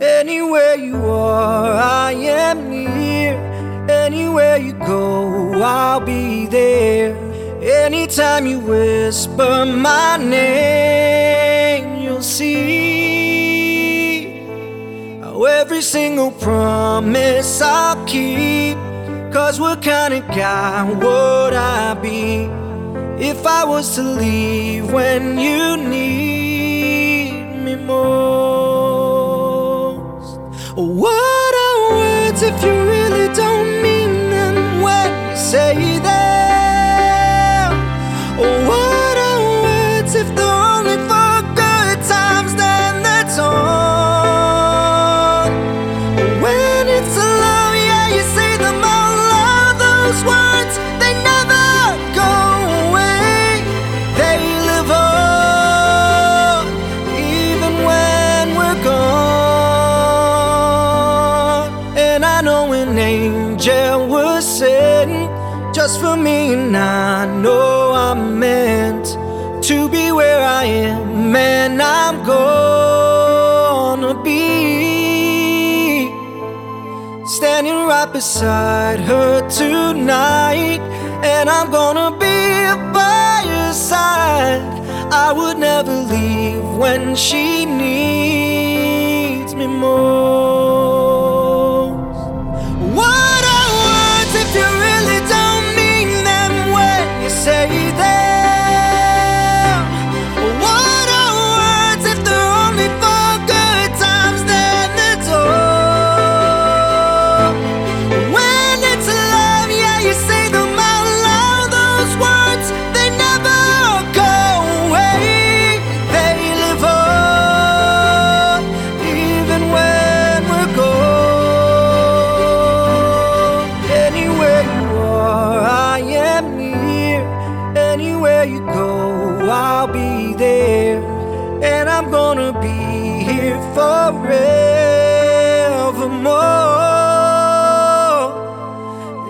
Anywhere you are, I am near. Anywhere you go, I'll be there. Anytime you whisper my name, you'll see how every single promise I'll keep. Cause what kind of guy would I be if I was to leave when you need me most? What are words if you an angel was sent just for me, and I know I'm meant to be where I am, and I'm gonna be. Standing right beside her tonight, and I'm gonna be by her side. I would never leave when she needs I'm gonna be here forevermore.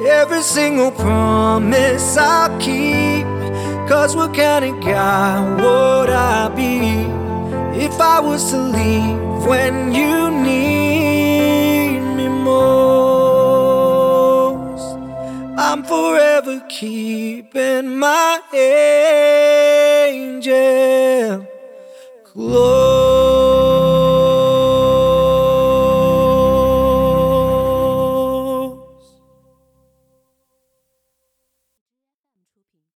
Every single promise I'll keep. Cause what kind of guy would I be if I was to leave when you need me most? I'm forever keeping my head Lord.